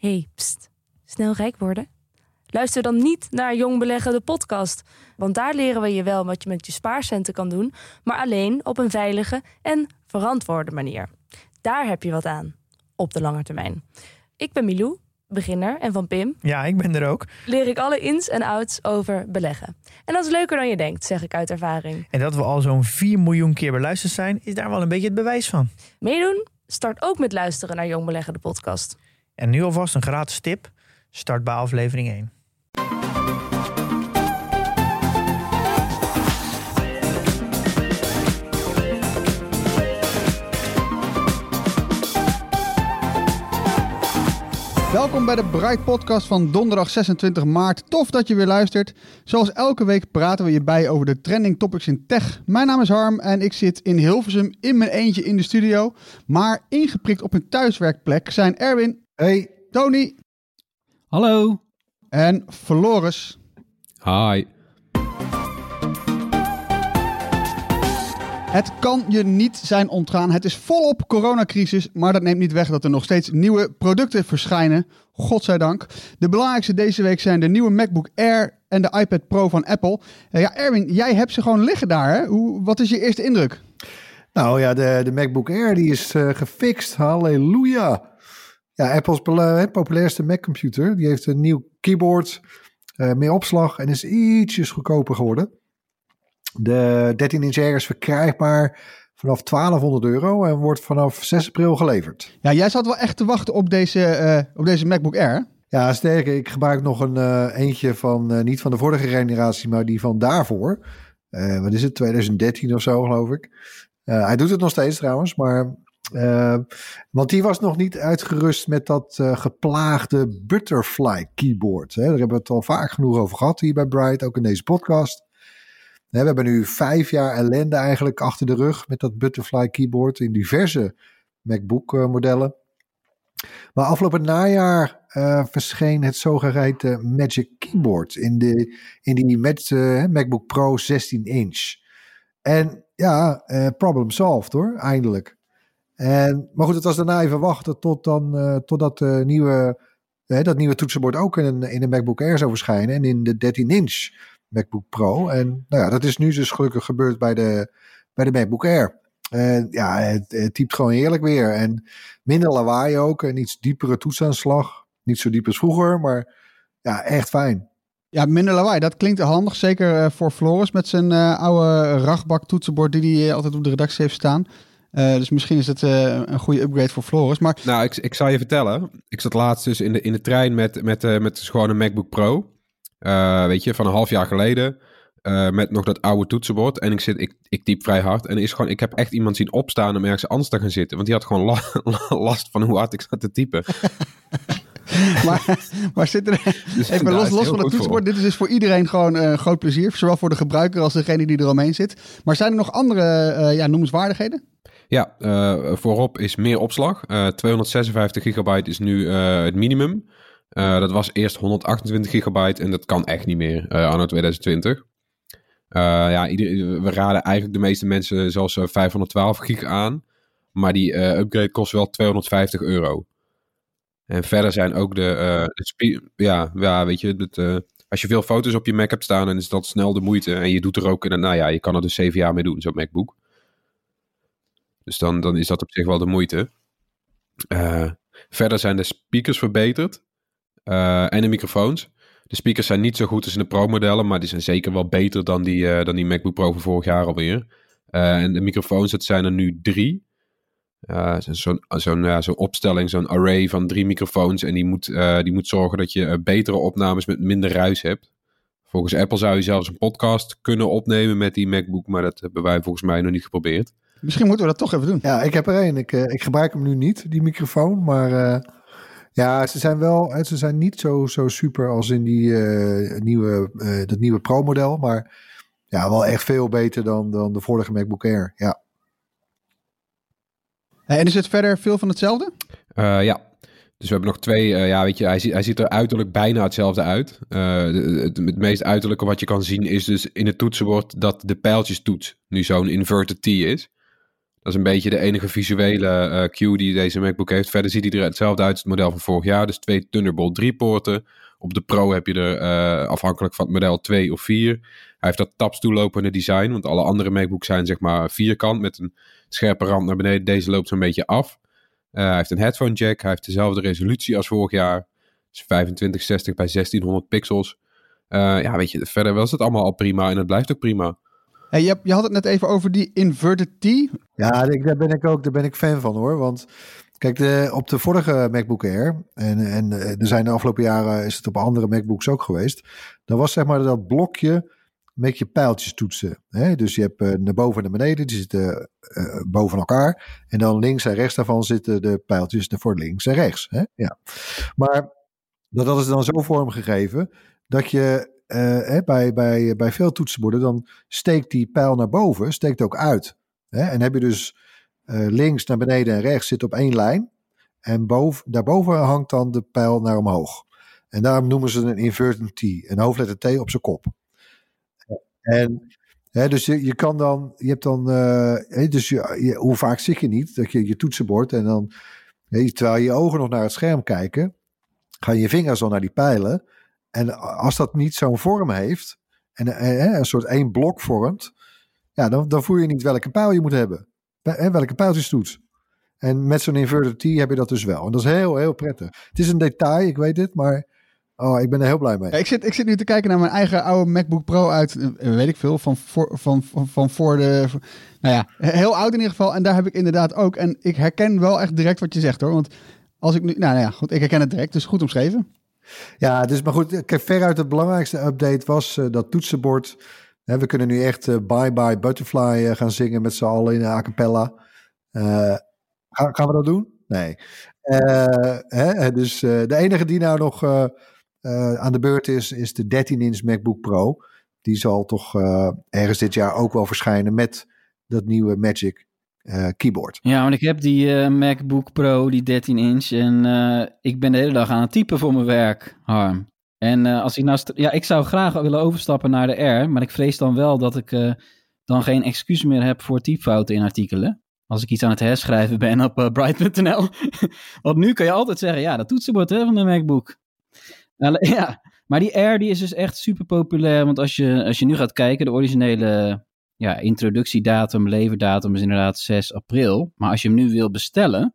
hey, pst, snel rijk worden? Luister dan niet naar Jong Beleggen, de podcast. Want daar leren we je wel wat je met je spaarcenten kan doen, maar alleen op een veilige en verantwoorde manier. Daar heb je wat aan, op de lange termijn. Ik ben Milou, beginner, en van Pim Ja, ik ben er ook. leer ik alle ins en outs over beleggen. En dat is leuker dan je denkt, zeg ik uit ervaring. En dat we al zo'n 4 miljoen keer beluisterd zijn, is daar wel een beetje het bewijs van. Meedoen? Start ook met luisteren naar Jong Beleggen, de podcast. En nu alvast een gratis tip. Start bij aflevering 1. Welkom bij de Bright Podcast van donderdag 26 maart. Tof dat je weer luistert. Zoals elke week praten we je bij over de trending topics in tech. Mijn naam is Harm en ik zit in Hilversum in mijn eentje in de studio. Maar ingeprikt op een thuiswerkplek zijn Erwin, Hey, Tony Hallo. en Floris. Hi. Het kan je niet zijn ontgaan. Het is volop coronacrisis, maar dat neemt niet weg dat er nog steeds nieuwe producten verschijnen. Godzijdank. De belangrijkste deze week zijn de nieuwe MacBook Air en de iPad Pro van Apple. Eh, ja, Erwin, jij hebt ze gewoon liggen daar. Hè? Hoe, wat is je eerste indruk? nou ja, de, de MacBook Air die is eh, gefixt. Halleluja. Ja, Apple's populairste Mac-computer. Die heeft een nieuw keyboard, eh, meer opslag en is ietsjes goedkoper geworden. De 13-inch Air is verkrijgbaar vanaf 1200 euro en wordt vanaf 6 april geleverd. Ja, jij zat wel echt te wachten op deze, eh, op deze MacBook Air. Ja, sterker, ik gebruik nog een eh, eentje van, niet van de vorige generatie, maar die van daarvoor. Wat is het, 2013 of zo, geloof ik. Hij doet het nog steeds trouwens, maar. Eh, want die was nog niet uitgerust met dat eh, geplaagde butterfly keyboard. Hè. Daar hebben we het al vaak genoeg over gehad hier bij Bright, ook in deze podcast. We hebben nu vijf jaar ellende eigenlijk achter de rug met dat butterfly keyboard in diverse MacBook modellen. Maar afgelopen najaar eh, verscheen het zogeheten Magic Keyboard in, de, in die met, MacBook Pro 16 inch. En ja, problem solved hoor, eindelijk. En, maar goed, het was daarna even wachten tot dan, eh, totdat de nieuwe, eh, dat nieuwe toetsenbord ook in een, in de MacBook Air zou verschijnen. En in de 13 inch MacBook Pro. En nou ja, dat is nu dus gelukkig gebeurd bij de, bij de MacBook Air. En ja, het, typt gewoon heerlijk weer. En minder lawaai ook. Een iets diepere toetsaanslag. Niet zo diep als vroeger, maar ja, echt fijn. Ja, minder lawaai. Dat klinkt handig. Zeker eh, voor Floris met zijn eh, oude rachtbak toetsenbord die hij altijd op de redactie heeft staan. Eh, dus misschien is het eh, een goede upgrade voor Floris. Maar Nou, ik, ik zal je vertellen. Ik zat laatst dus in de, in de trein met, met, eh, met dus gewoon een MacBook Pro. Weet je, van een half jaar geleden. met nog dat oude toetsenbord. En ik, zit, ik, ik typ vrij hard. En er is gewoon, ik heb echt iemand zien opstaan om ergens anders te gaan zitten. Want die had gewoon la- last van hoe hard ik zat te typen. maar, maar zit er Dus even los, los van het toetsenbord. Dit is dus voor iedereen gewoon een groot plezier. Zowel voor de gebruiker als degene die eromheen zit. Maar zijn er nog andere eh, ja, noemenswaardigheden? Ja, eh, voorop is meer opslag. Eh 256 gigabyte is nu eh, het minimum. Eh, dat was eerst 128 gigabyte en dat kan echt niet meer eh anno 2020. Eh, ja, we raden eigenlijk de meeste mensen zelfs eh, 512 gig aan. Maar die eh, upgrade kost wel 250 euro. En verder zijn ook de... eh, ja, weet je, het, eh, als je veel foto's op je Mac hebt staan, dan is dat snel de moeite. En je doet er ook... Nou ja, je kan er dus zeven jaar mee doen, zo'n MacBook. Dus dan, dan is dat op zich wel de moeite. Eh, verder zijn de speakers verbeterd. eh, en de microfoons. De speakers zijn niet zo goed als in de Pro-modellen, maar die zijn zeker wel beter dan die, eh, dan die MacBook Pro van vorig jaar alweer. En de microfoons, dat zijn er nu drie. Zo'n opstelling, zo'n array van drie microfoons. En die moet, die moet zorgen dat je betere opnames met minder ruis hebt. Volgens Apple zou je zelfs een podcast kunnen opnemen met die MacBook, maar dat hebben wij volgens mij nog niet geprobeerd. Misschien moeten we dat toch even doen. Ja, ik heb er één. Ik, eh, ik gebruik hem nu niet, die microfoon. Maar eh, ja, ze zijn wel, ze zijn niet zo, zo super als in die eh, nieuwe, eh, dat nieuwe Pro-model. Maar ja, wel echt veel beter dan, dan de vorige MacBook Air. Ja. En is het verder veel van hetzelfde? Eh, ja. Dus we hebben nog twee. eh, ja, weet je, hij, ziet- hij ziet er uiterlijk bijna hetzelfde uit. Eh, het, het meest uiterlijke wat je kan zien is dus in het toetsenbord dat de pijltjestoets nu zo'n inverted T is. Dat is een beetje de enige visuele uh, cue die deze MacBook heeft. Verder ziet hij er hetzelfde uit als het model van vorig jaar. Dus twee Thunderbolt 3 poorten. Op de Pro heb je er uh, afhankelijk van het model 2 of 4. Hij heeft dat tapstoellopende design. Want alle andere MacBooks zijn zeg maar vierkant met een scherpe rand naar beneden. Deze loopt zo'n beetje af. Uh, hij heeft een headphone jack. Hij heeft dezelfde resolutie als vorig jaar. Dus 2560 bij 1600 pixels. ja, weet je, verder was het allemaal al prima en het blijft ook prima. Je, je had het net even over die inverted T. Ja, daar ben ik ook daar ben ik fan van hoor. Want kijk, de, op de vorige MacBook Air, en, en er zijn de afgelopen jaren is het op andere MacBooks ook geweest. Dan was zeg maar dat blokje met je pijltjes toetsen. Hè? Dus je hebt uh, naar boven en naar beneden, die zitten uh, boven elkaar. En dan links en rechts daarvan zitten de pijltjes voor links en rechts. Hè? Ja. Maar dat hadden ze dan zo vormgegeven dat je uh, bij, bij, bij veel toetsenborden, dan steekt die pijl naar boven, steekt ook uit. Hè? En heb je dus uh, links naar beneden en rechts zit op één lijn. En boven, daarboven hangt dan de pijl naar omhoog. En daarom noemen ze een inverted T, een hoofdletter T op zijn kop. En hè, dus je, je kan dan, je hebt dan, uh, dus je, hoe vaak zit je niet dat je je toetsenbord en dan, terwijl je ogen nog naar het scherm kijken, gaan je vingers dan naar die pijlen. En als dat niet zo'n vorm heeft, en eh, een soort één blok vormt, ja, dan, dan voel je niet welke pijl je moet hebben. Welke pijltjestoets. En met zo'n inverted T heb je dat dus wel. En dat is heel, heel prettig. Het is een detail, ik weet het, maar oh, ik ben er heel blij mee. Ik, zit, ik zit nu te kijken naar mijn eigen oude MacBook Pro uit, eh, weet ik veel, van voor, van, van, van voor de... Nou ja, heel oud in ieder geval. En daar heb ik inderdaad ook. En ik herken wel echt direct wat je zegt hoor. Want als ik nu... Nou, nou ja, goed, ik herken het direct. Dus goed omschreven. Ja, dus maar goed, veruit het belangrijkste update was uh, dat toetsenbord. Hè, we kunnen nu echt uh, Bye Bye Butterfly uh, gaan zingen met z'n allen in a cappella. Gaan, gaan, we dat doen? Nee. Hè, dus de enige die nou nog aan de beurt is, is de 13-inch MacBook Pro. Die zal toch ergens dit jaar ook wel verschijnen met dat nieuwe Magic uh, keyboard. Ja, want ik heb die uh, MacBook Pro, die 13 inch. En uh, ik ben de hele dag aan het typen voor mijn werk, Harm. En als ik nou... Ja, ik zou graag willen overstappen naar de R. Maar ik vrees dan wel dat ik dan geen excuus meer heb voor typfouten in artikelen. Als ik iets aan het herschrijven ben op bright.nl. want nu kan je altijd zeggen, ja, dat toetsenbord hè, van de MacBook. ja, maar die R die is dus echt super populair. Want als je, als je nu gaat kijken, de originele ja, introductiedatum, leverdatum is inderdaad 6 april. Maar als je hem nu wil bestellen,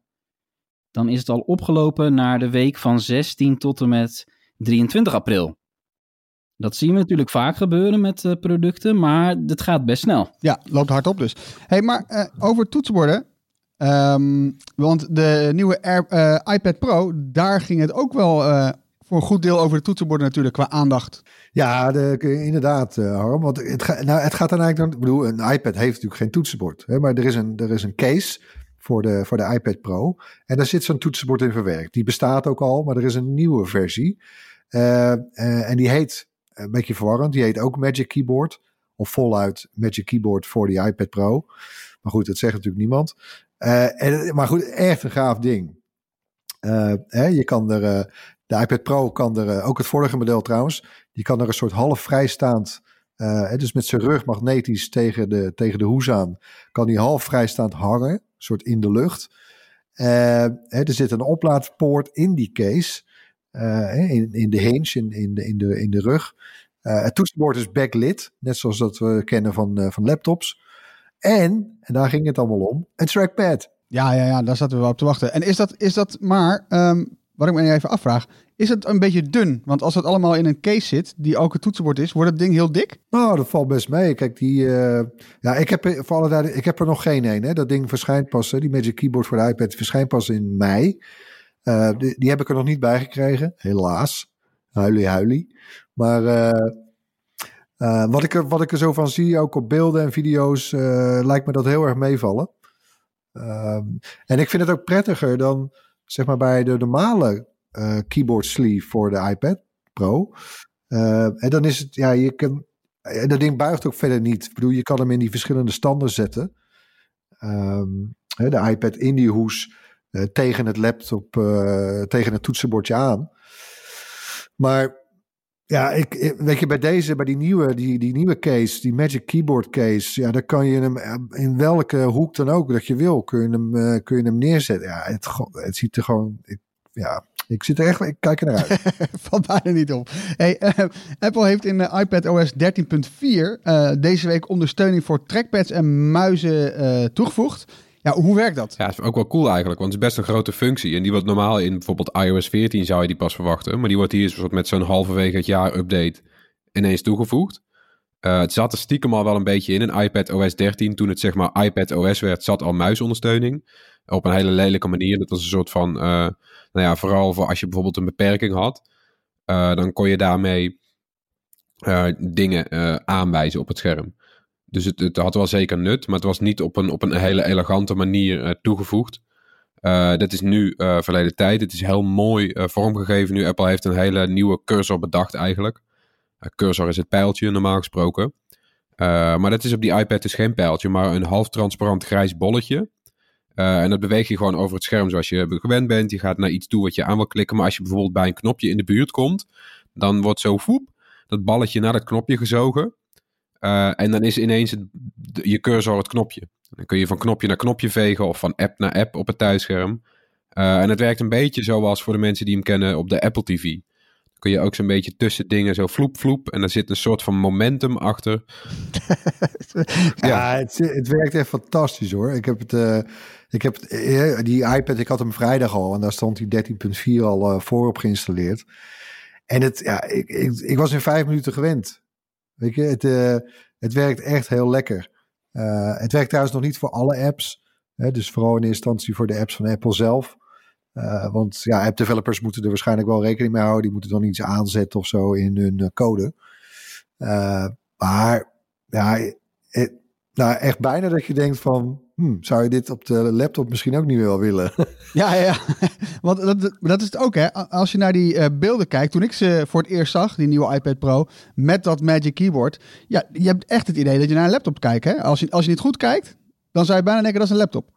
dan is het al opgelopen naar de week van 16 tot en met 23 april. Dat zien we natuurlijk vaak gebeuren met uh, producten, maar het gaat best snel. Ja, loopt hard op dus. hey, maar uh, over toetsenborden. Um, want de nieuwe uh, iPad Pro, daar ging het ook wel voor een goed deel over de toetsenborden natuurlijk qua aandacht. Ja, de, inderdaad, uh, Harm. Want het, nou, het gaat dan eigenlijk... Ik bedoel, een iPad heeft natuurlijk geen toetsenbord. Hè, maar er is, een, er is een case voor de, voor de iPad Pro. En daar zit zo'n toetsenbord in verwerkt. Die bestaat ook al, maar er is een nieuwe versie. Uh, uh, en die heet, een beetje verwarrend, die heet ook Magic Keyboard. Of voluit Magic Keyboard voor die iPad Pro. Maar goed, dat zegt natuurlijk niemand. en, maar goed, echt een gaaf ding. hè, je kan er de iPad Pro kan er, ook het vorige model trouwens, die kan er een soort half vrijstaand, uh, dus met zijn rug magnetisch tegen de, tegen de hoes aan, kan die half vrijstaand hangen, een soort in de lucht. Hè, er zit een oplaadpoort in die case, in, in de hinge, in, in, de, in, de, in de rug. het toetsenbord is backlit, net zoals dat we kennen van, van laptops. En, en daar ging het allemaal om, een trackpad. Ja, ja, ja, daar zaten we op te wachten. En is dat, is dat maar, um, wat ik me even afvraag, is het een beetje dun? Want als het allemaal in een case zit, die ook een toetsenbord is, wordt het ding heel dik? Nou, dat valt best mee. Kijk, die, uh, ja, ik heb, voor alle ik heb er nog geen een. Hè. Dat ding verschijnt pas, die Magic Keyboard voor de iPad verschijnt pas in mei. Uh, die, die, heb ik er nog niet bij gekregen, helaas. Huilie, huilie. Maar wat, ik er, wat ik er zo van zie, ook op beelden en video's, lijkt me dat heel erg meevallen. Ehm, en ik vind het ook prettiger dan zeg maar bij de normale uh, keyboard sleeve voor de iPad Pro. Uh, en dan is het, ja, je kan, dat ding buigt ook verder niet. Ik bedoel, je kan hem in die verschillende standen zetten. Um, de iPad in die hoes uh, tegen het laptop, tegen het toetsenbordje aan. Maar Ja, ik, weet je, bij deze, bij die nieuwe, die, die nieuwe case, die Magic Keyboard case, ja, daar kan je hem eh, in welke hoek dan ook dat je wil, kun je hem, eh, kun je hem neerzetten. Ja, het, het ziet er gewoon, ik, ja, ik zit er echt, ik kijk er naar uit. Valt bijna niet op. Hey, eh, Apple heeft in uh, iPad OS 13.4 eh, deze week ondersteuning voor trackpads en muizen toegevoegd. Ja, hoe werkt dat? Ja, dat is ook wel cool eigenlijk, want het is best een grote functie. En die wordt normaal in bijvoorbeeld iOS 14 zou je die pas verwachten. Maar die wordt hier soort met zo'n halverwege het jaar update ineens toegevoegd. Eh, het zat er stiekem al wel een beetje in. In iPad OS 13, toen het zeg maar iPad OS werd, zat al muisondersteuning. Op een hele lelijke manier. Dat was een soort van, eh, nou ja, vooral voor als je bijvoorbeeld een beperking had. eh, dan kon je daarmee dingen aanwijzen op het scherm. Dus het, het had wel zeker nut, maar het was niet op een, op een hele elegante manier eh, toegevoegd. Eh dat is nu eh, verleden tijd. Het is heel mooi vormgegeven nu. Apple heeft een hele nieuwe cursor bedacht eigenlijk. Cursor is het pijltje normaal gesproken. Maar dat is op die iPad dus geen pijltje, maar een half transparant grijs bolletje. En dat beweeg je gewoon over het scherm zoals je gewend bent. Je gaat naar iets toe wat je aan wil klikken. Maar als je bijvoorbeeld bij een knopje in de buurt komt, dan wordt zo voep, dat balletje naar dat knopje gezogen. Eh, en dan is ineens het, je cursor het knopje. Dan kun je van knopje naar knopje vegen of van app naar app op het thuisscherm. Eh, en het werkt een beetje zoals voor de mensen die hem kennen op de Apple TV. Dan kun je ook zo'n beetje tussen dingen zo vloep vloep. En er zit een soort van momentum achter. Ja, het, het werkt echt fantastisch hoor. Ik heb het, eh, ik heb die iPad, ik had hem vrijdag al en daar stond die 13.4 al eh, voor op geïnstalleerd. En het, ja, ik, ik, ik was in vijf minuten gewend. Weet je, het, eh, het werkt echt heel lekker. Eh, het werkt trouwens nog niet voor alle apps. Hè, dus vooral in instantie voor de apps van Apple zelf. Eh, want ja, app developers moeten er waarschijnlijk wel rekening mee houden. Die moeten dan iets aanzetten of zo in hun code. Maar ja, het, nou, echt bijna dat je denkt van, hmm, zou je dit op de laptop misschien ook niet wel willen? Ja, ja, ja. Want dat, dat is het ook, hè. Als je naar die eh, beelden kijkt, toen ik ze voor het eerst zag, die nieuwe iPad Pro, met dat Magic Keyboard. Ja, je hebt echt het idee dat je naar een laptop kijkt, hè. Als je, als je niet goed kijkt, dan zou je bijna denken dat is een laptop.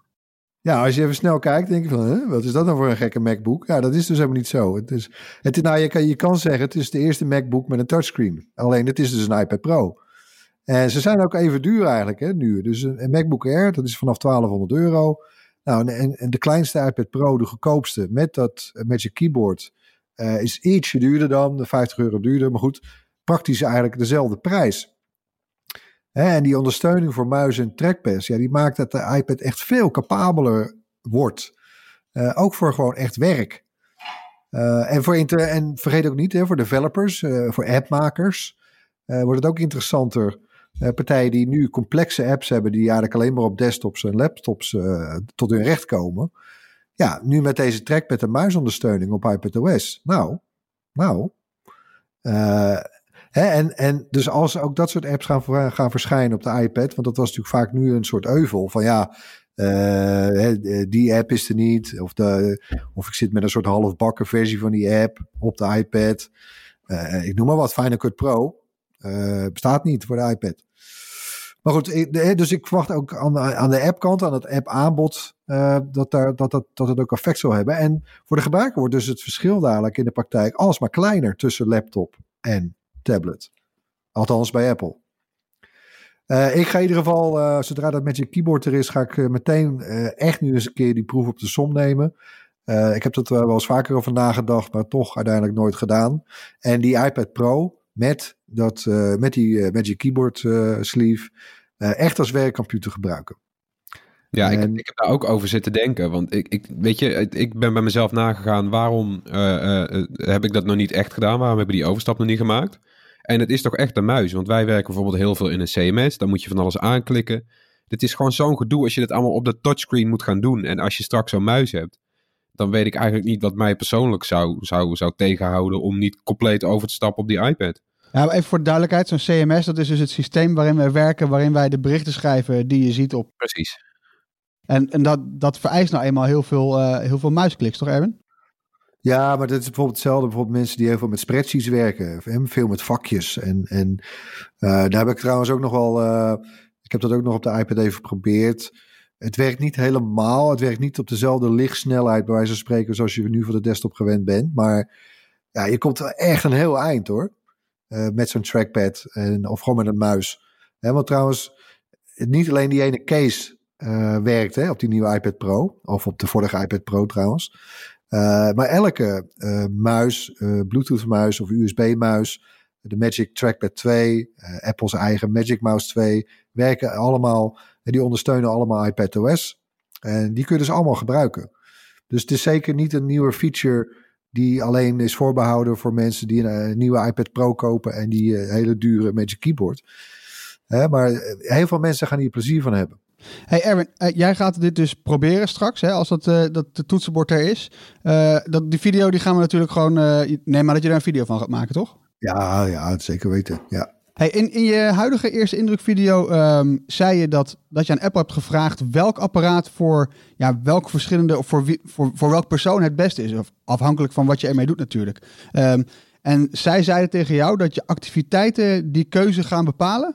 ja, als je even snel kijkt, denk je van, hè, wat is dat nou voor een gekke MacBook? Ja, dat is dus helemaal niet zo. Het is, het, nou, je, kan, je kan zeggen, het is de eerste MacBook met een touchscreen. Alleen, het is dus een iPad Pro. En ze zijn ook even duur eigenlijk, hè, nu. Dus een, MacBook Air, dat is vanaf 1200 euro. Nou, en, en de kleinste iPad Pro, de goedkoopste, met dat eh, Magic Keyboard, eh, is ietsje duurder dan, de 50 euro duurder. Maar goed, praktisch eigenlijk dezelfde prijs. En die ondersteuning voor muis en trackpads, ja, die maakt dat de iPad echt veel capabeler wordt. Eh, ook voor gewoon echt werk. Eh, en, voor inter en vergeet ook niet, hè, voor developers, eh, voor appmakers, eh, wordt het ook interessanter. Eh, partijen die nu complexe apps hebben, die eigenlijk alleen maar op desktops en laptops eh, tot hun recht komen. Ja, nu met deze trackpad en muisondersteuning op iPadOS. Nou, nou. eh, Hè, en, en dus als ook dat soort apps gaan, gaan verschijnen op de iPad, want dat was natuurlijk vaak nu een soort euvel van ja, die app is er niet, of, de, of ik zit met een soort halfbakken versie van die app op de iPad. Ik noem maar wat, Final Cut Pro eh, bestaat niet voor de iPad. Maar goed, dus ik verwacht ook aan de, aan de appkant, aan het app-aanbod, eh, dat, daar, dat, dat, dat het ook effect zal hebben. En voor de gebruiker wordt dus het verschil dadelijk in de praktijk alsmaar kleiner tussen laptop en tablet. Althans bij Apple. Eh, ik ga in ieder geval, zodra dat Magic Keyboard er is, ga ik meteen echt nu eens een keer die proef op de som nemen. Ik heb er wel eens vaker over nagedacht, maar toch uiteindelijk nooit gedaan. En die iPad Pro met, dat, eh, met die eh, Magic Keyboard eh, sleeve echt als werkcomputer gebruiken. Ja, ik, En- ik heb daar ook over zitten denken. Want ik, ik weet je, ik- ben bij mezelf nagegaan. Waarom heb ik dat nog niet echt gedaan? Waarom hebben we die overstap nog niet gemaakt? En het is toch echt een muis. Want wij werken bijvoorbeeld heel veel in een CMS. Dan moet je van alles aanklikken. Dit is gewoon zo'n gedoe als je dit allemaal op de touchscreen moet gaan doen. En als je straks zo'n muis hebt, dan weet ik eigenlijk niet wat mij persoonlijk zou, zou, zou tegenhouden om niet compleet over te stappen op die iPad. Ja, maar even voor de duidelijkheid, zo'n CMS, dat is dus het systeem waarin we werken, waarin wij de berichten schrijven die je ziet op. Precies. En, en dat, dat vereist nou eenmaal heel veel, eh, heel veel muiskliks, toch Erwin? Ja, maar dat is bijvoorbeeld hetzelfde. Bijvoorbeeld mensen die heel veel met spreadsheets werken. Veel met vakjes. En, en eh, daar heb ik trouwens ook nog wel... eh, ik heb dat ook nog op de iPad even geprobeerd. Het werkt niet helemaal. Het werkt niet op dezelfde lichtsnelheid, bij wijze van spreken, zoals je nu van de desktop gewend bent. Maar ja, je komt wel echt een heel eind hoor. Eh, met zo'n trackpad en, of gewoon met een muis. Hè, want trouwens, niet alleen die ene case eh, werkt hè, op die nieuwe iPad Pro, of op de vorige iPad Pro trouwens. Uh, maar elke uh, muis, uh, Bluetooth muis of USB muis, de Magic Trackpad 2, Apple's eigen Magic Mouse 2, werken allemaal en die ondersteunen allemaal iPadOS. En die kun je dus allemaal gebruiken. Dus het is zeker niet een nieuwe feature die alleen is voorbehouden voor mensen die een, nieuwe iPad Pro kopen en die hele dure Magic Keyboard. maar heel veel mensen gaan hier plezier van hebben. Hey Erwin, jij gaat dit dus proberen straks, hè, als dat, uh, dat de toetsenbord er is. Uh, dat, die video die gaan we natuurlijk gewoon... neem maar dat je daar een video van gaat maken, toch? Ja, ja zeker weten, ja. Hey, in, in je huidige eerste indrukvideo um, zei je dat, dat je aan Apple hebt gevraagd welk apparaat voor ja, welk verschillende of voor, wie, voor, voor welk persoon het beste is. Of afhankelijk van wat je ermee doet natuurlijk. Um, en zij zeiden tegen jou dat je activiteiten die keuze gaan bepalen?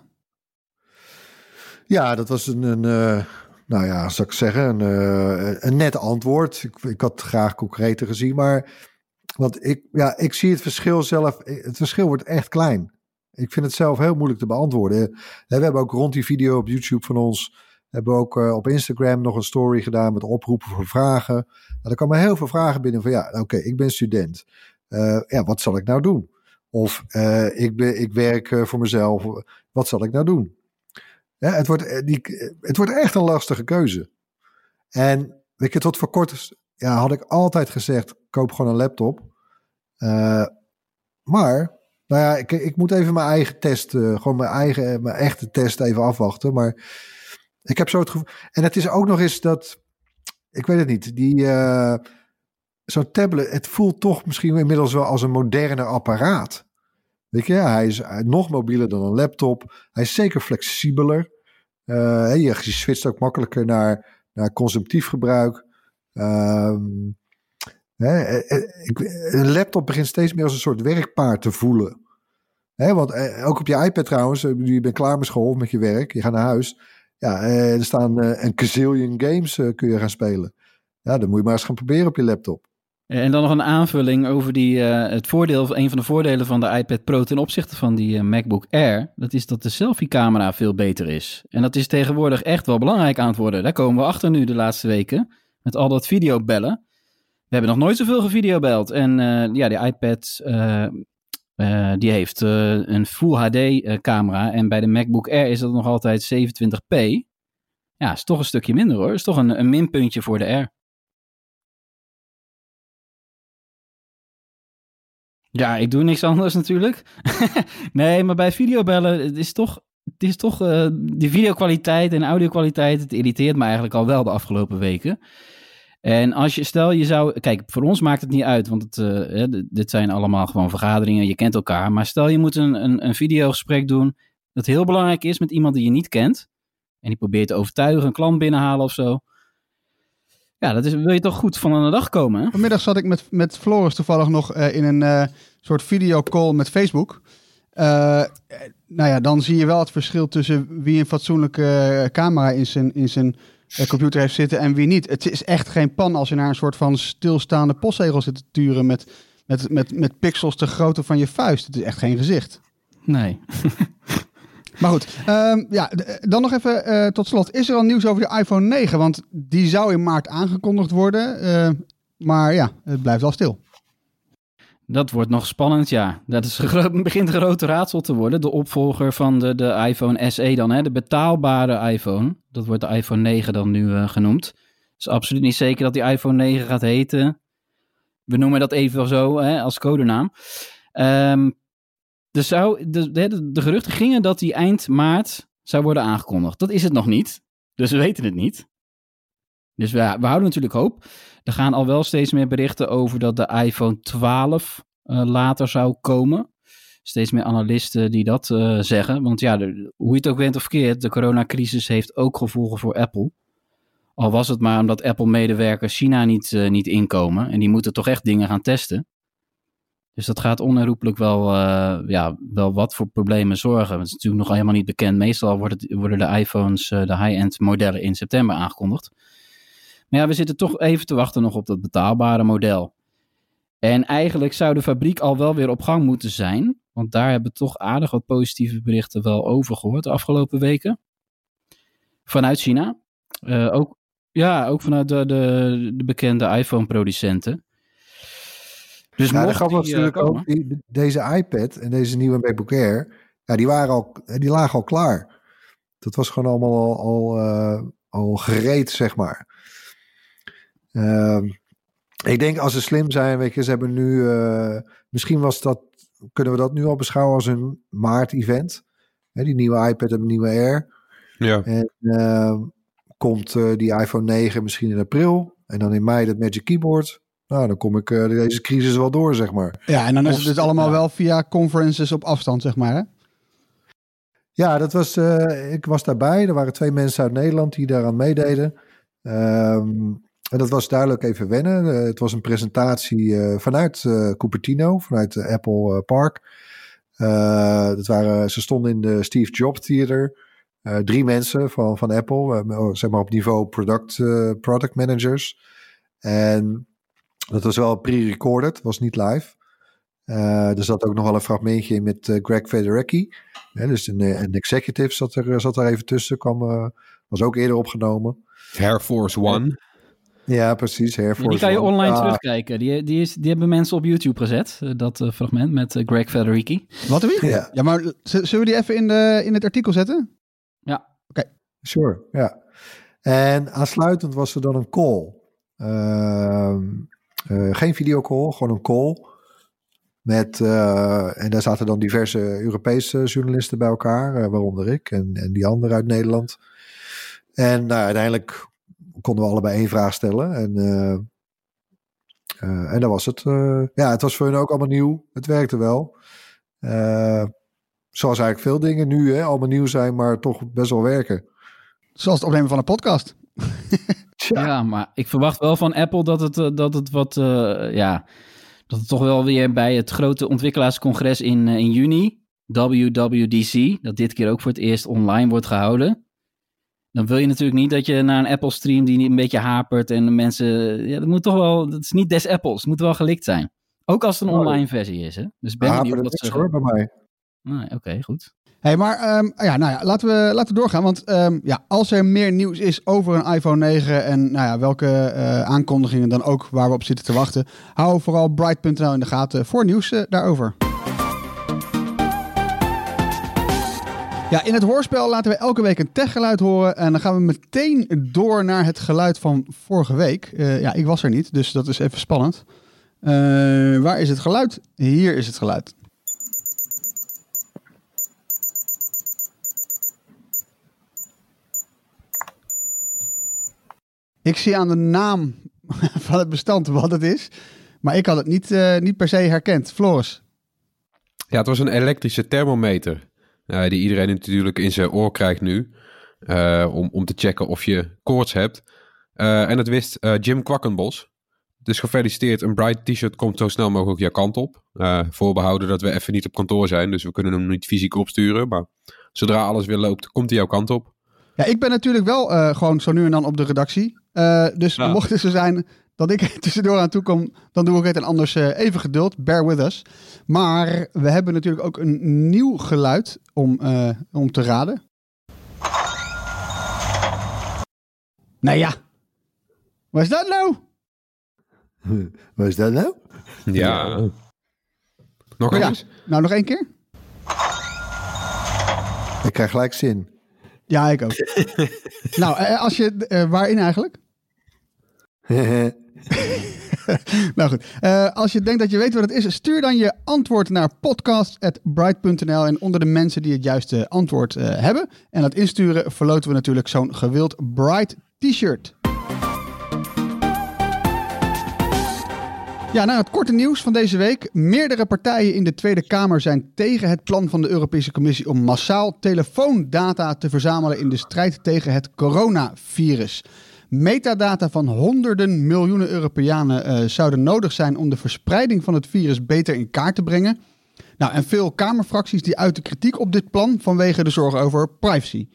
Ja, dat was een, een uh, nou ja, zou ik zeggen, een, uh, een net antwoord. Ik, ik had graag concreter gezien, maar want ik, ja, ik zie het verschil zelf, het verschil wordt echt klein. Ik vind het zelf heel moeilijk te beantwoorden. We hebben ook rond die video op YouTube van ons, hebben we ook uh, op Instagram nog een story gedaan met oproepen voor vragen. Nou, er komen heel veel vragen binnen van ja, oké, ik ben student. ja, wat zal ik nou doen? Of ik, ben, ik werk voor mezelf, wat zal ik nou doen? Het, wordt, eh, die, het wordt echt een lastige keuze. En weet je, tot voor kort ja, had ik altijd gezegd: koop gewoon een laptop. Maar, nou ja, ik, ik moet even mijn eigen test, uh, gewoon mijn eigen, mijn echte test even afwachten. Maar ik heb zo het gevoel. En het is ook nog eens dat, ik weet het niet, die. Uh, Zo'n tablet, het voelt toch misschien inmiddels wel als een moderner apparaat. Weet je, hij is nog mobieler dan een laptop. Hij is zeker flexibeler. Je, je switcht ook makkelijker naar, naar consumptief gebruik. Um, hè, een laptop begint steeds meer als een soort werkpaard te voelen. Want ook op je iPad trouwens, je bent klaar met school met je werk, je gaat naar huis. Ja, er staan een gazillion games kun je gaan spelen. Ja, dan moet je maar eens gaan proberen op je laptop. En dan nog een aanvulling over die, het voordeel, een van de voordelen van de iPad Pro ten opzichte van die MacBook Air. Dat is dat de selfie-camera veel beter is. En dat is tegenwoordig echt wel belangrijk aan het worden. Daar komen we achter nu de laatste weken. Met al dat videobellen. We hebben nog nooit zoveel gevideobeld. En uh, ja, die iPad die heeft een Full HD-camera. en bij de MacBook Air is dat nog altijd 27p. Ja, is toch een stukje minder hoor. Is toch een, een minpuntje voor de Air. Ja, ik doe niks anders natuurlijk. nee, maar bij videobellen, het is toch, het is toch die videokwaliteit en audiokwaliteit, het irriteert me eigenlijk al wel de afgelopen weken. En als je, stel je zou, kijk, voor ons maakt het niet uit, want het, uh, dit zijn allemaal gewoon vergaderingen, je kent elkaar. Maar stel je moet een, een, een videogesprek doen dat heel belangrijk is met iemand die je niet kent. En die probeert te overtuigen, een klant binnenhalen of zo. Ja, dat is, wil je toch goed van aan de dag komen. Vanmiddag zat ik met, met Floris toevallig nog uh, in een uh, soort videocall met Facebook. Uh, nou ja, dan zie je wel het verschil tussen wie een fatsoenlijke camera in zijn, in zijn computer heeft zitten en wie niet. Het is echt geen pan als je naar een soort van stilstaande postzegel zit te turen met, met, met, met pixels te grootte van je vuist. Het is echt geen gezicht. Nee. Maar goed, um, ja, dan nog even uh, tot slot. Is er al nieuws over de iPhone 9? Want die zou in maart aangekondigd worden. Uh, maar ja, het blijft al stil. Dat wordt nog spannend, ja. Dat is begint een grote raadsel te worden. De opvolger van de, de iPhone SE dan, hè? de betaalbare iPhone. Dat wordt de iPhone 9 dan nu uh, genoemd. Het is absoluut niet zeker dat die iPhone 9 gaat heten. We noemen dat even zo hè, als codenaam. Dus zou, de, geruchten gingen dat die eind maart zou worden aangekondigd. Dat is het nog niet. Dus we weten het niet. Dus we houden natuurlijk hoop. Er gaan al wel steeds meer berichten over dat de iPhone 12 uh, eh, later zou komen. Steeds meer analisten die dat uh, zeggen. Want ja, hoe je het ook bent of verkeerd, de coronacrisis heeft ook gevolgen voor Apple. Al was het maar omdat Apple-medewerkers China niet, uh, niet inkomen. En die moeten toch echt dingen gaan testen. Dus dat gaat onherroepelijk wel, ja, wel wat voor problemen zorgen. Het is natuurlijk nog helemaal niet bekend. Meestal wordt het, worden de iPhones, de high-end modellen in september aangekondigd. Maar ja, we zitten toch even te wachten nog op dat betaalbare model. En eigenlijk zou de fabriek al wel weer op gang moeten zijn. Want daar hebben we toch aardig wat positieve berichten wel over gehoord de afgelopen weken. Vanuit China. Uh, ook, ja, ook vanuit de, de, de bekende iPhone-producenten. Dus ja, mocht die, natuurlijk uh, ook die, deze iPad en deze nieuwe MacBook Air, ja, die, waren al, die lagen al klaar. Dat was gewoon allemaal al, al, uh, al gereed, zeg maar. Ehm, ik denk als ze slim zijn, weet je, ze hebben nu, misschien was dat, kunnen we dat nu al beschouwen als een maart-event. Die nieuwe iPad en de nieuwe Air. Ja. En uh, komt uh, die iPhone 9 misschien in april. En dan in mei dat Magic Keyboard. Nou, dan kom ik uh, deze crisis wel door, zeg maar. Ja, en dan is het dus allemaal wel via conferences op afstand, zeg maar, hè? Ja, dat was, uh, ik was daarbij. Er waren twee mensen uit Nederland die daaraan meededen. Um, en dat was duidelijk even wennen. Uh, het was een presentatie vanuit Cupertino, vanuit Apple Park. dat waren, ze stonden in de Steve Jobs Theater. Drie mensen van, van Apple, uh, zeg maar op niveau product, product managers. En dat was wel pre-recorded, was niet live. er zat ook nog wel een fragmentje in met Greg Federecki. dus een, een executive zat er, zat er even tussen, kwam, was ook eerder opgenomen. Air Force One. Ja, precies. Force die kan je online Ah, terugkijken. Die, die, is, die hebben mensen op YouTube gezet, dat fragment met Greg Federicki. Wat wie? Ja. ja, maar zullen we die even in, de, in het artikel zetten? Sure, ja. En aansluitend was er dan een call. Ehm, eh, geen videocall, gewoon een call. Met, eh, en daar zaten dan diverse Europese journalisten bij elkaar, eh, waaronder ik en, en die andere uit Nederland. En nou, uiteindelijk konden we allebei één vraag stellen. En, eh, eh, en dat was het. Eh, ja, het was voor hun ook allemaal nieuw. Het werkte wel. Eh, zoals eigenlijk veel dingen nu hè, allemaal nieuw zijn, maar toch best wel werken. Zoals het opnemen van een podcast. Ja. maar ik verwacht wel van Apple dat het, dat het wat, eh, ja, dat het toch wel weer bij het grote ontwikkelaarscongres in, in juni, WWDC, dat dit keer ook voor het eerst online wordt gehouden. Dan wil je natuurlijk niet dat je naar een Apple stream die een beetje hapert en mensen, ja, dat moet toch wel, dat is niet des Apples, het moet wel gelikt zijn. Ook als het een Oh. online versie is, hè? Dus ben Ah, maar wat dat ze... is hoor, bij mij. Nee, Oké, goed. Hey, maar ehm, ja, nou ja, laten, we, laten we doorgaan. Want ehm, ja, als er meer nieuws is over een iPhone 9 en nou ja, welke eh, aankondigingen dan ook waar we op zitten te wachten, hou vooral bright.nl in de gaten voor nieuws eh, daarover. Ja, in het hoorspel laten we elke week een techgeluid horen. En dan gaan we meteen door naar het geluid van vorige week. Eh, ja, ik was er niet, dus dat is even spannend. Eh, waar is het geluid? Hier is het geluid. Ik zie aan de naam van het bestand wat het is. Maar ik had het niet, eh, niet per se herkend. Floris. Ja, het was een elektrische thermometer. Eh, die iedereen natuurlijk in zijn oor krijgt nu. eh, om, om te checken of je koorts hebt. Eh, en dat wist eh, Jim Kwakkenbos. Dus gefeliciteerd. Een Bright t-shirt komt zo snel mogelijk jouw kant op. Eh, voorbehouden dat we even niet op kantoor zijn. Dus we kunnen hem niet fysiek opsturen. Maar zodra alles weer loopt, komt hij jouw kant op. Ja, ik ben natuurlijk wel eh, gewoon zo nu en dan op de redactie. Eh, dus Ja. mocht het zo zijn dat ik er tussendoor aan toe kom, dan doe ik het. En anders eh, even geduld, bear with us. Maar we hebben natuurlijk ook een nieuw geluid om, eh, om te raden. Nou ja. Wat is dat nou? Wat is dat nou? Ja. Nog Oh ja. eens? Nou, nog één keer? Ik krijg gelijk zin. Ja, ik ook. nou, eh, als je, eh, waarin eigenlijk? Nou goed, Eh, als je denkt dat je weet wat het is, stuur dan je antwoord naar podcast.bright.nl. En onder de mensen die het juiste antwoord eh, hebben en dat insturen, verloten we natuurlijk zo'n gewild Bright t-shirt. Ja, naar het korte nieuws van deze week. Meerdere partijen in de Tweede Kamer zijn tegen het plan van de Europese Commissie om massaal telefoondata te verzamelen in de strijd tegen het coronavirus. Metadata van honderden miljoenen Europeanen eh, zouden nodig zijn om de verspreiding van het virus beter in kaart te brengen. Nou, en veel Kamerfracties die uiten kritiek op dit plan vanwege de zorgen over privacy.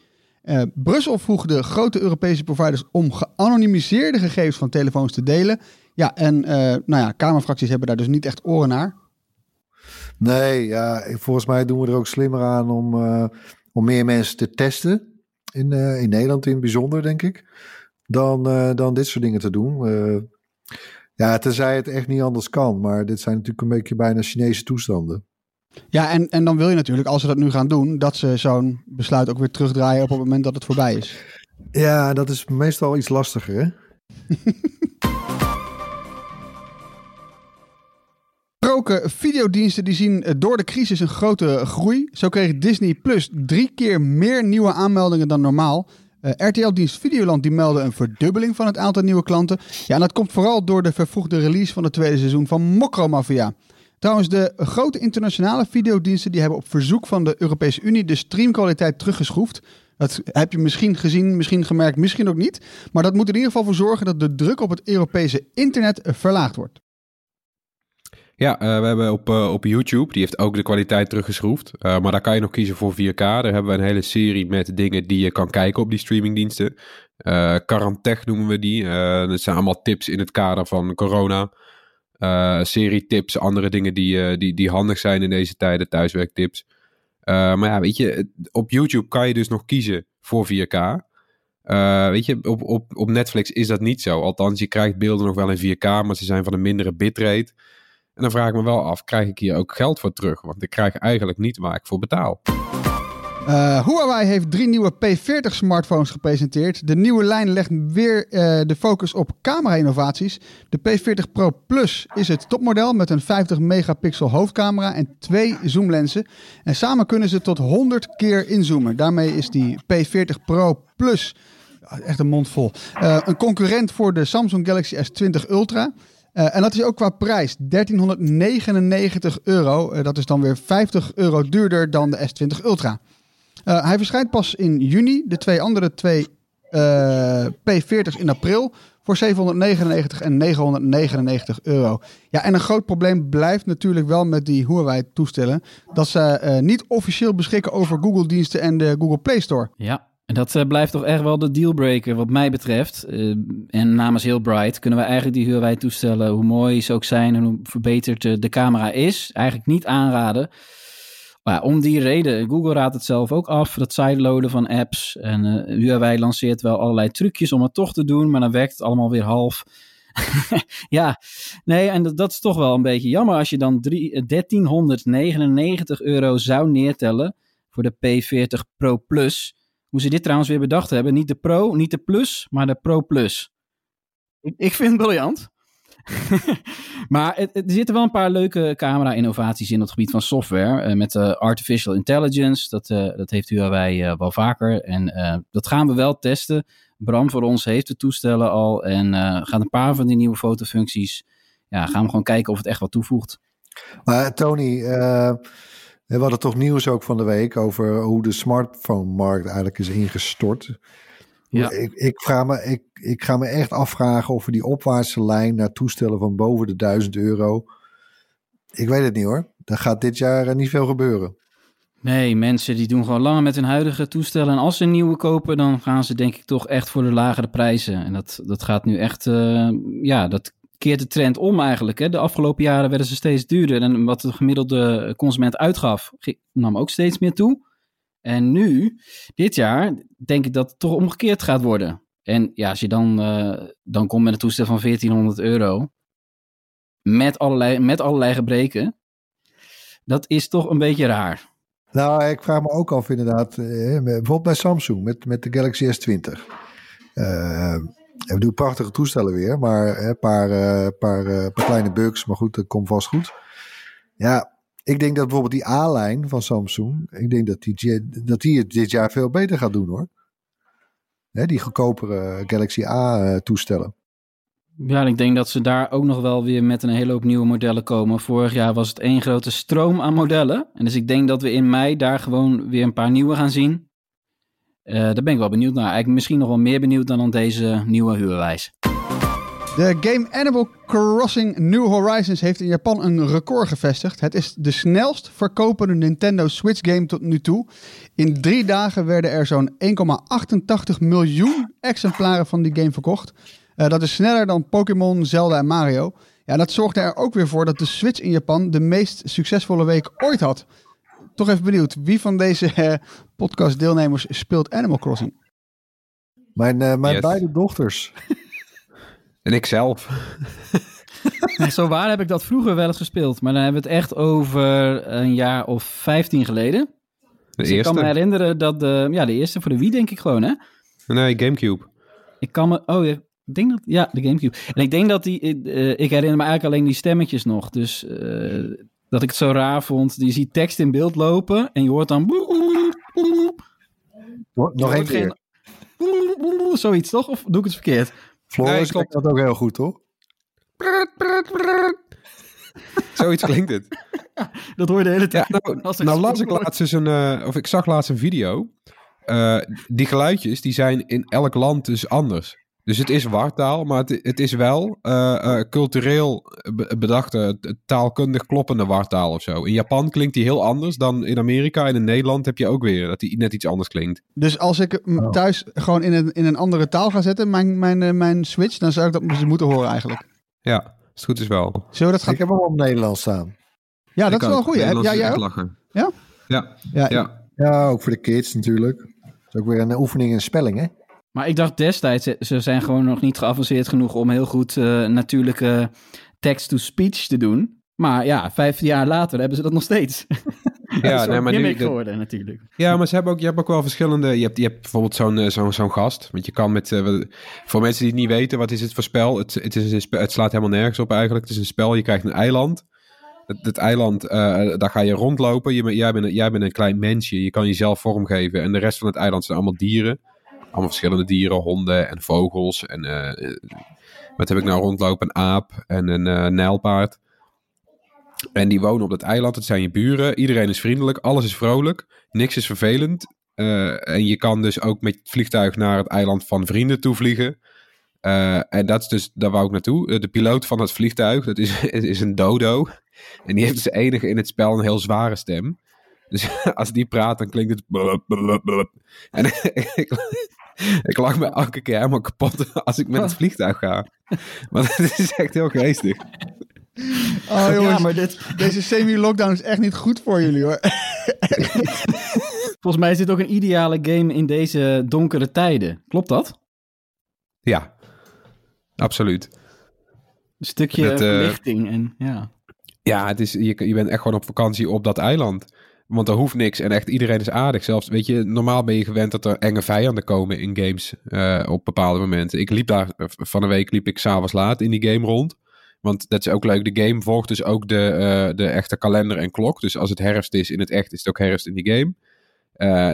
Eh, Brussel vroeg de grote Europese providers om geanonimiseerde gegevens van telefoons te delen. Ja, en eh, nou ja, Kamerfracties hebben daar dus niet echt oren naar. Nee, ja, volgens mij doen we er ook slimmer aan om, om meer mensen te testen. In, in Nederland in het bijzonder, denk ik. Dan, uh, dan dit soort dingen te doen. ja, tenzij het echt niet anders kan. Maar dit zijn natuurlijk een beetje bijna Chinese toestanden. Ja, en, en dan wil je natuurlijk, als ze dat nu gaan doen, dat ze zo'n besluit ook weer terugdraaien op het moment dat het voorbij is. Ja, dat is meestal iets lastiger, hè? Gesproken videodiensten die zien door de crisis een grote groei. Zo kreeg Disney Plus drie keer meer nieuwe aanmeldingen dan normaal. Uh, RTL-dienst Videoland die meldde een verdubbeling van het aantal nieuwe klanten. Ja, dat komt vooral door de vervroegde release van het tweede seizoen van Mokro Mafia. Trouwens, de grote internationale videodiensten die hebben op verzoek van de Europese Unie de streamkwaliteit teruggeschroefd. Dat heb je misschien gezien, misschien gemerkt, misschien ook niet. Maar dat moet in ieder geval voor zorgen dat de druk op het Europese internet verlaagd wordt. Ja, uh, we hebben op, uh, op YouTube, die heeft ook de kwaliteit teruggeschroefd. Uh, maar daar kan je nog kiezen voor 4K. Daar hebben we een hele serie met dingen die je kan kijken op die streamingdiensten. Karantech noemen we die. dat zijn allemaal tips in het kader van corona. serie tips, andere dingen die, die, die handig zijn in deze tijden, thuiswerktips. maar ja, weet je, op YouTube kan je dus nog kiezen voor 4K. weet je, op, op, op Netflix is dat niet zo. Althans, je krijgt beelden nog wel in 4K, maar ze zijn van een mindere bitrate. En dan vraag ik me wel af, krijg ik hier ook geld voor terug? Want ik krijg eigenlijk niet waar ik voor betaal. Uh, Huawei heeft drie nieuwe P40 smartphones gepresenteerd. De nieuwe lijn legt weer uh, de focus op camera-innovaties. De P40 Pro Plus is het topmodel met een 50 megapixel hoofdcamera en twee zoomlenzen. En samen kunnen ze tot 100 keer inzoomen. Daarmee is die P40 Pro Plus echt een mond vol. Uh, een concurrent voor de Samsung Galaxy S20 Ultra. Uh, en dat is ook qua prijs 1399 euro. Uh, dat is dan weer 50 euro duurder dan de S20 Ultra. Uh, hij verschijnt pas in juni. De twee andere twee P40's in april. Voor 799 en 999 euro. Ja, en een groot probleem blijft natuurlijk wel met die Huawei-toestellen. Dat ze niet officieel beschikken over Google-diensten en de Google Play Store. Ja, en dat uh, blijft toch echt wel de dealbreaker wat mij betreft. Uh, en namens heel Bright kunnen we eigenlijk die Huawei-toestellen, hoe mooi ze ook zijn en hoe verbeterd uh, de camera is, eigenlijk niet aanraden. Maar om die reden, Google raadt het zelf ook af, dat sideloaden van apps. En Huawei lanceert wel allerlei trucjes om het toch te doen, maar dan werkt het allemaal weer half. ja, nee, en dat, dat, is toch wel een beetje jammer als je dan drie, 1399 euro zou neertellen voor de P40 Pro Plus hoe ze dit trouwens weer bedacht hebben. Niet de Pro, niet de Plus, maar de Pro Plus. Ik, ik vind het briljant. maar het, er zitten wel een paar leuke camera-innovaties in op het gebied van software. Uh, met uh, artificial intelligence, dat, uh, dat heeft Huawei wel vaker. En dat gaan we wel testen. Bram voor ons heeft de toestellen al en gaat een paar van die nieuwe fotofuncties. Ja, gaan we gewoon kijken of het echt wat toevoegt. Maar Tony, we hadden toch nieuws ook van de week over hoe de smartphone-markt eigenlijk is ingestort. Ja. Ik, ik, vraag me, ik, ik ga me echt afvragen of we die opwaartse lijn naar toestellen van boven de 1000 euro. Ik weet het niet hoor. Er gaat dit jaar niet veel gebeuren. Nee, mensen die doen gewoon langer met hun huidige toestellen. En als ze een nieuwe kopen, dan gaan ze denk ik toch echt voor de lagere prijzen. En dat, dat gaat nu echt, uh, ja, dat keert de trend om eigenlijk. Hè. De afgelopen jaren werden ze steeds duurder. En wat de gemiddelde consument uitgaf, nam ook steeds meer toe. En nu, dit jaar, denk ik dat het toch omgekeerd gaat worden. En ja, als je dan, uh, dan komt met een toestel van 1400 euro, met allerlei, met allerlei gebreken, dat is toch een beetje raar. Nou, ik vraag me ook af inderdaad, eh, bijvoorbeeld bij Samsung met, met de Galaxy S20. Uh, we doen prachtige toestellen weer, maar een paar, uh, paar, uh, paar kleine bugs. Maar goed, dat komt vast goed. Ja, ik denk dat bijvoorbeeld die A-lijn van Samsung, ik denk dat die, dat die het dit jaar veel beter gaat doen hoor. Hè, die goedkopere Galaxy A-toestellen. Ja, ik denk dat ze daar ook nog wel weer met een hele hoop nieuwe modellen komen. Vorig jaar was het één grote stroom aan modellen. En dus ik denk dat we in mei daar gewoon weer een paar nieuwe gaan zien. Uh, daar ben ik wel benieuwd naar. Eigenlijk misschien nog wel meer benieuwd dan aan deze nieuwe huurwijs. De game Animal Crossing New Horizons heeft in Japan een record gevestigd. Het is de snelst verkopende Nintendo Switch game tot nu toe. In drie dagen werden er zo'n 1,88 miljoen exemplaren van die game verkocht. Uh, dat is sneller dan Pokémon, Zelda en Mario. Ja, dat zorgde er ook weer voor dat de Switch in Japan de meest succesvolle week ooit had. Toch even benieuwd, wie van deze eh, podcastdeelnemers speelt Animal Crossing? Mijn, eh, mijn Yes. beide dochters. En ik zelf. Zo waar heb ik dat vroeger wel eens gespeeld. Maar dan hebben we het echt over een jaar of 15 geleden. De Dus ik kan me eerste. herinneren dat de, ja, de eerste voor de Wii denk ik gewoon, hè? Nee, Gamecube. Ik kan me, oh ja, ik denk dat, ja, de Gamecube. En ik denk dat die, eh, ik herinner me eigenlijk alleen die stemmetjes nog. Dus eh, dat ik het zo raar vond. Je ziet tekst in beeld lopen en je hoort dan... Nog één keer. geen- Zoiets, toch? Of doe ik het verkeerd? Floris Nee, klopt. dat ook heel goed, toch? Zoiets klinkt het. Dat hoor je de hele Ja, tijd. nou, Als nou las ik laatst dus een, eh, of ik zag laatst een video. Eh, die geluidjes, die zijn in elk land dus anders. Dus het is wartaal, maar het, het is wel eh, eh, cultureel be- bedachte, t- taalkundig kloppende wartaal of zo. In Japan klinkt die heel anders dan in Amerika. En in Nederland heb je ook weer dat die net iets anders klinkt. Dus als ik Oh. thuis gewoon in een, in een andere taal ga zetten, mijn, mijn, eh, mijn Switch, dan zou ik dat dus moeten horen eigenlijk. Ja, als het goed is wel. Zullen we dat gaan... Ik heb hem op Nederlands staan. Ja, dat is wel goed. hè? Nederlands Ja, is jij ook? lachen. Ja? Ja, Ja, ja. Ja, ook voor de kids natuurlijk. Dat is ook weer een oefening in spelling, hè? Maar ik dacht destijds, eh, ze zijn gewoon nog niet geavanceerd genoeg om heel goed eh, natuurlijke text-to-speech te doen. Maar ja, 15 jaar later hebben ze dat nog steeds. Ja, nee, maar nu, gimmick de- geworden natuurlijk. Ja, maar ze hebben ook, je hebt ook wel verschillende. Je hebt, je hebt bijvoorbeeld zo'n eh, zo'n zo'n gast. Want je kan met. voor mensen die het niet weten, wat is het voor spel? Het, het, is een het slaat helemaal nergens op eigenlijk. Het is een spel. Je krijgt een eiland. Het, het eiland, daar ga je rondlopen. Je, jij, bent, jij bent een klein mensje. Je kan jezelf vormgeven. En de rest van het eiland zijn allemaal dieren. Allemaal verschillende dieren, honden en vogels. En eh, wat heb ik nou rondlopen? Een aap en een eh, nijlpaard. En die wonen op dat eiland. Het zijn je buren. Iedereen is vriendelijk. Alles is vrolijk. Niks is vervelend. Eh, en je kan dus ook met vliegtuig naar het eiland van vrienden toe vliegen. En dat is dus, daar wou ik naartoe. De piloot van het vliegtuig, dat is, is een dodo. En die heeft dus enige in het spel een heel zware stem. Dus als die praat, dan klinkt het... blub, blub, blub. En ik, ik lach me elke keer helemaal kapot als ik met het vliegtuig ga. Want het is echt heel geestig. Oh jongens, Ja, maar dit, deze semi-lockdown is echt niet goed voor jullie hoor. volgens mij is dit ook een ideale game in deze donkere tijden. Klopt dat? Ja, absoluut. Een stukje eh, verlichting en ja. Ja, het is, je, je bent echt gewoon op vakantie op dat eiland. Want er hoeft niks en echt iedereen is aardig. Zelfs, weet je, normaal ben je gewend dat er enge vijanden komen in games eh, op bepaalde momenten. Ik liep daar, eh, van de week liep ik s'avonds laat in die game rond. Want dat is ook leuk. De game volgt dus ook de, eh, de echte kalender en klok. Dus als het herfst is in het echt, is het ook herfst in die game.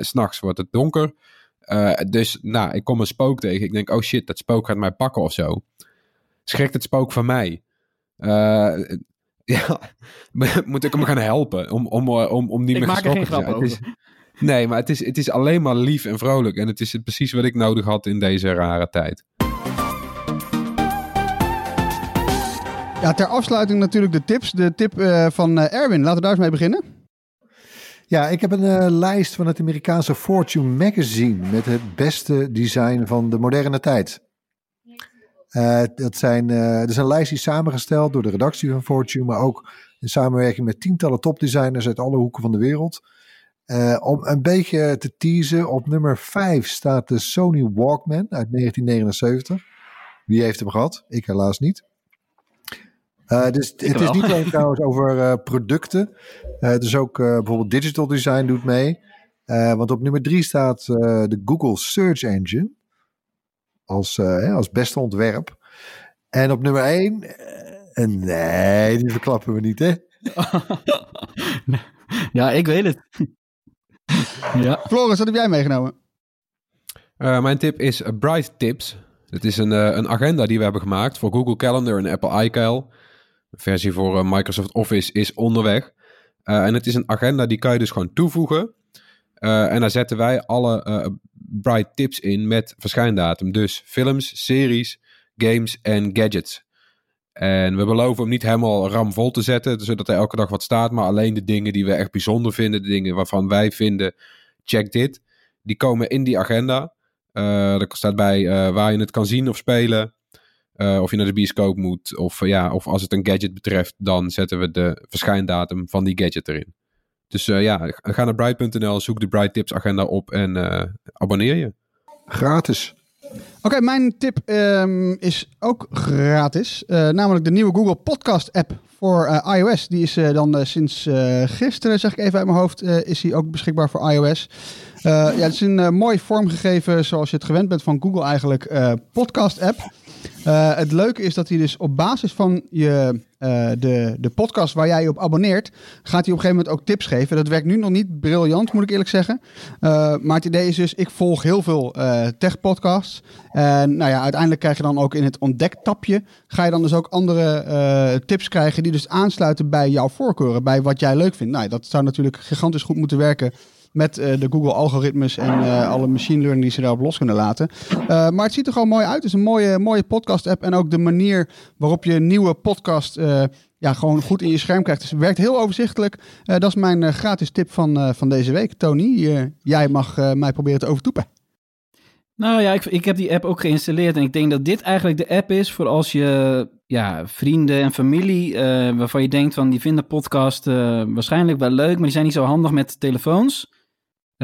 S S'nachts wordt het donker. Dus nou, ik kom een spook tegen. Ik denk, oh shit, dat spook gaat mij pakken of zo. Schrikt het spook van mij? Ja, moet ik hem gaan helpen om, om, eh, om, om niet Ik meer maak er geen geschrokken te grap zijn? Is- Nee, maar het is, het is alleen maar lief en vrolijk. En het is precies wat ik nodig had in deze rare tijd. Ja, ter afsluiting natuurlijk de tips. De tip eh, van eh, Erwin, laten we daar eens mee beginnen. Ja, ik heb een eh, lijst van het Amerikaanse Fortune magazine met het beste design van de moderne tijd. Eh, dat zijn, eh dat is een lijst die is samengesteld door de redactie van Fortune, maar ook in samenwerking met tientallen topdesigners uit alle hoeken van de wereld. Eh, om een beetje te teasen, op nummer 5 staat de Sony Walkman uit 1979. Wie heeft hem gehad? Ik helaas niet. Eh, dus het is niet alleen trouwens over eh, producten. Eh dus ook eh, bijvoorbeeld digital design doet mee. Eh, want op nummer 3 staat eh, de Google Search Engine. Als, eh, als beste ontwerp. En op nummer 1. nee, die verklappen we niet, hè? ja, ik weet het. ja. Floris, wat heb jij meegenomen? Eh, mijn tip is eh, Bright Tips. Het is een, eh, een agenda die we hebben gemaakt voor Google Calendar en Apple iCal. De versie voor eh, Microsoft Office is onderweg. Eh, en het is een agenda die kan je dus gewoon toevoegen. Eh, en daar zetten wij alle eh, Bright Tips in met verschijndatum. Dus films, series, games en gadgets. En we beloven hem niet helemaal ramvol te zetten, zodat er elke dag wat staat. Maar alleen de dingen die we echt bijzonder vinden, de dingen waarvan wij vinden, check dit. Die komen in die agenda. Eh er staat bij eh, waar je het kan zien of spelen. Eh, of je naar de bioscoop moet. Of, ja, of als het een gadget betreft, dan zetten we de verschijndatum van die gadget erin. Dus eh, ja, ga naar bright.nl, zoek de Bright Tips agenda op en eh, abonneer je. Gratis. Oké, mijn tip ehm, is ook gratis. Eh, namelijk de nieuwe Google Podcast app voor eh, iOS. Die is eh, dan eh, sinds eh, gisteren, zeg ik even uit mijn hoofd, eh, is die ook beschikbaar voor iOS. Eh, ja, het is een eh, mooi vormgegeven, zoals je het gewend bent van Google eigenlijk, eh, podcast app. Eh, het leuke is dat hij dus op basis van je, de, de podcast waar jij je op abonneert, gaat hij op een gegeven moment ook tips geven. Dat werkt nu nog niet briljant, moet ik eerlijk zeggen. Maar het idee is dus, ik volg heel veel tech-podcasts. En nou ja, uiteindelijk krijg je dan ook in het ontdek-tapje, ga je dan dus ook andere tips krijgen die dus aansluiten bij jouw voorkeuren, bij wat jij leuk vindt. Nou, dat zou natuurlijk gigantisch goed moeten werken met eh, de Google-algoritmes en eh, alle machine learning die ze daarop los kunnen laten. Eh, maar het ziet er gewoon mooi uit. Het is een mooie, mooie podcast-app. En ook de manier waarop je nieuwe podcast ja, gewoon goed in je scherm krijgt. Dus het werkt heel overzichtelijk. Dat is mijn gratis tip van, van deze week. Tony, jij mag mij proberen te overtoepen. Nou ja, ik, ik heb die app ook geïnstalleerd en ik denk dat dit eigenlijk de app is voor als je ja, vrienden en familie, waarvan je denkt van die vinden podcast waarschijnlijk wel leuk, maar die zijn niet zo handig met telefoons.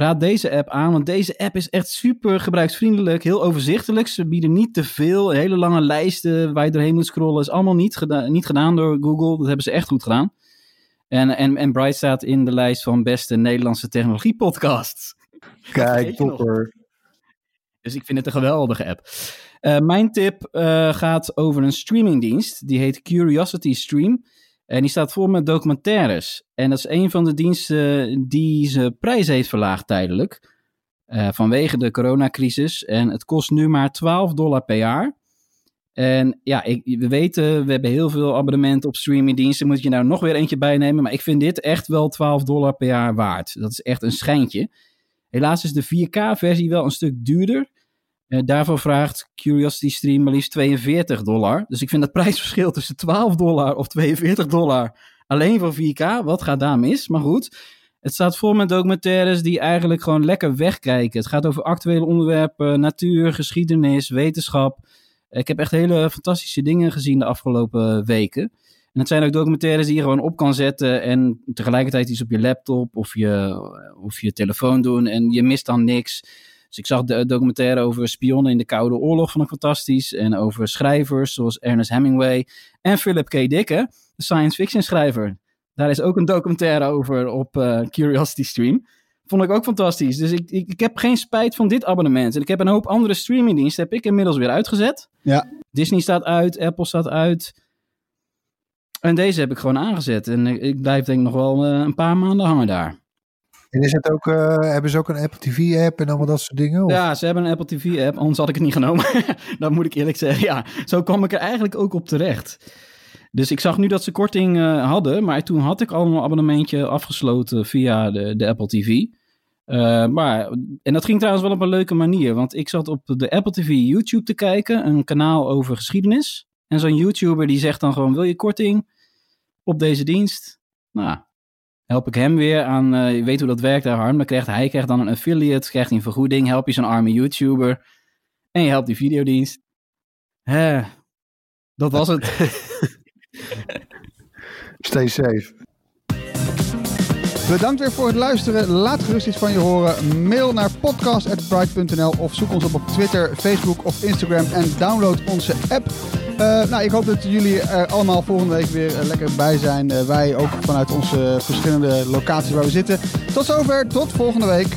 Raad deze app aan, want deze app is echt super gebruiksvriendelijk, heel overzichtelijk. Ze bieden niet te veel, hele lange lijsten waar je doorheen moet scrollen. is allemaal niet, geda niet gedaan door Google, dat hebben ze echt goed gedaan. En, en, en Bright staat in de lijst van beste Nederlandse technologiepodcasts. Kijk, topper. Dus ik vind het een geweldige app. Eh, mijn tip eh, gaat over een streamingdienst. Die heet Curiosity Stream. En die staat vol met documentaires. En dat is een van de diensten die zijn prijs heeft verlaagd tijdelijk. eh, vanwege de coronacrisis. En het kost nu maar 12 dollar per jaar. En ja, ik, we weten, we hebben heel veel abonnementen op streamingdiensten. Moet je nou nog weer eentje bijnemen. Maar ik vind dit echt wel 12 dollar per jaar waard. Dat is echt een schijntje. Helaas is de 4K-versie wel een stuk duurder. Eh, daarvoor vraagt Curiosity Stream maar liefst 42 dollar. Dus ik vind het prijsverschil tussen 12 dollar of 42 dollar alleen voor 4K. Wat gaat daar mis? Maar goed, het staat vol met documentaires die eigenlijk gewoon lekker wegkijken. Het gaat over actuele onderwerpen, natuur, geschiedenis, wetenschap. Ik heb echt hele fantastische dingen gezien de afgelopen weken. En het zijn ook documentaires die je gewoon op kan zetten en tegelijkertijd iets op je laptop of je, of je telefoon doen en je mist dan niks. Dus ik zag de documentaire over spionnen in de Koude Oorlog, vond ik fantastisch. En over schrijvers zoals Ernest Hemingway en Philip K. Dick, hè, de science fiction schrijver. Daar is ook een documentaire over op eh, Curiosity Stream. Vond ik ook fantastisch. Dus ik, ik, ik heb geen spijt van dit abonnement. En ik heb een hoop andere streamingdiensten heb ik inmiddels weer uitgezet. Ja. Disney staat uit, Apple staat uit. En deze heb ik gewoon aangezet. En ik, ik blijf denk ik nog wel eh, een paar maanden hangen daar. En is het ook, eh, hebben ze ook een Apple TV-app en allemaal dat soort dingen? Of? Ja, ze hebben een Apple TV-app, anders had ik het niet genomen. dat moet ik eerlijk zeggen. Ja, zo kwam ik er eigenlijk ook op terecht. Dus ik zag nu dat ze korting eh, hadden, maar toen had ik al een abonnementje afgesloten via de, de Apple TV. Eh, maar, en dat ging trouwens wel op een leuke manier, want ik zat op de Apple TV YouTube te kijken, een kanaal over geschiedenis. En zo'n YouTuber die zegt dan gewoon, wil je korting op deze dienst? Nou, help ik hem weer aan, eh, je weet hoe dat werkt daar Harm, dan krijgt hij krijgt dan een affiliate, krijgt hij een vergoeding, help je zo'n arme YouTuber en je helpt die videodienst. Hè, dat was het. Stay safe. Bedankt weer voor het luisteren. Laat gerust iets van je horen. Mail naar podcast.bright.nl of zoek ons op op Twitter, Facebook of Instagram en download onze app. Eh, nou, ik hoop dat jullie er allemaal volgende week weer eh, lekker bij zijn. Eh, wij ook vanuit onze verschillende locaties waar we zitten. Tot zover, tot volgende week.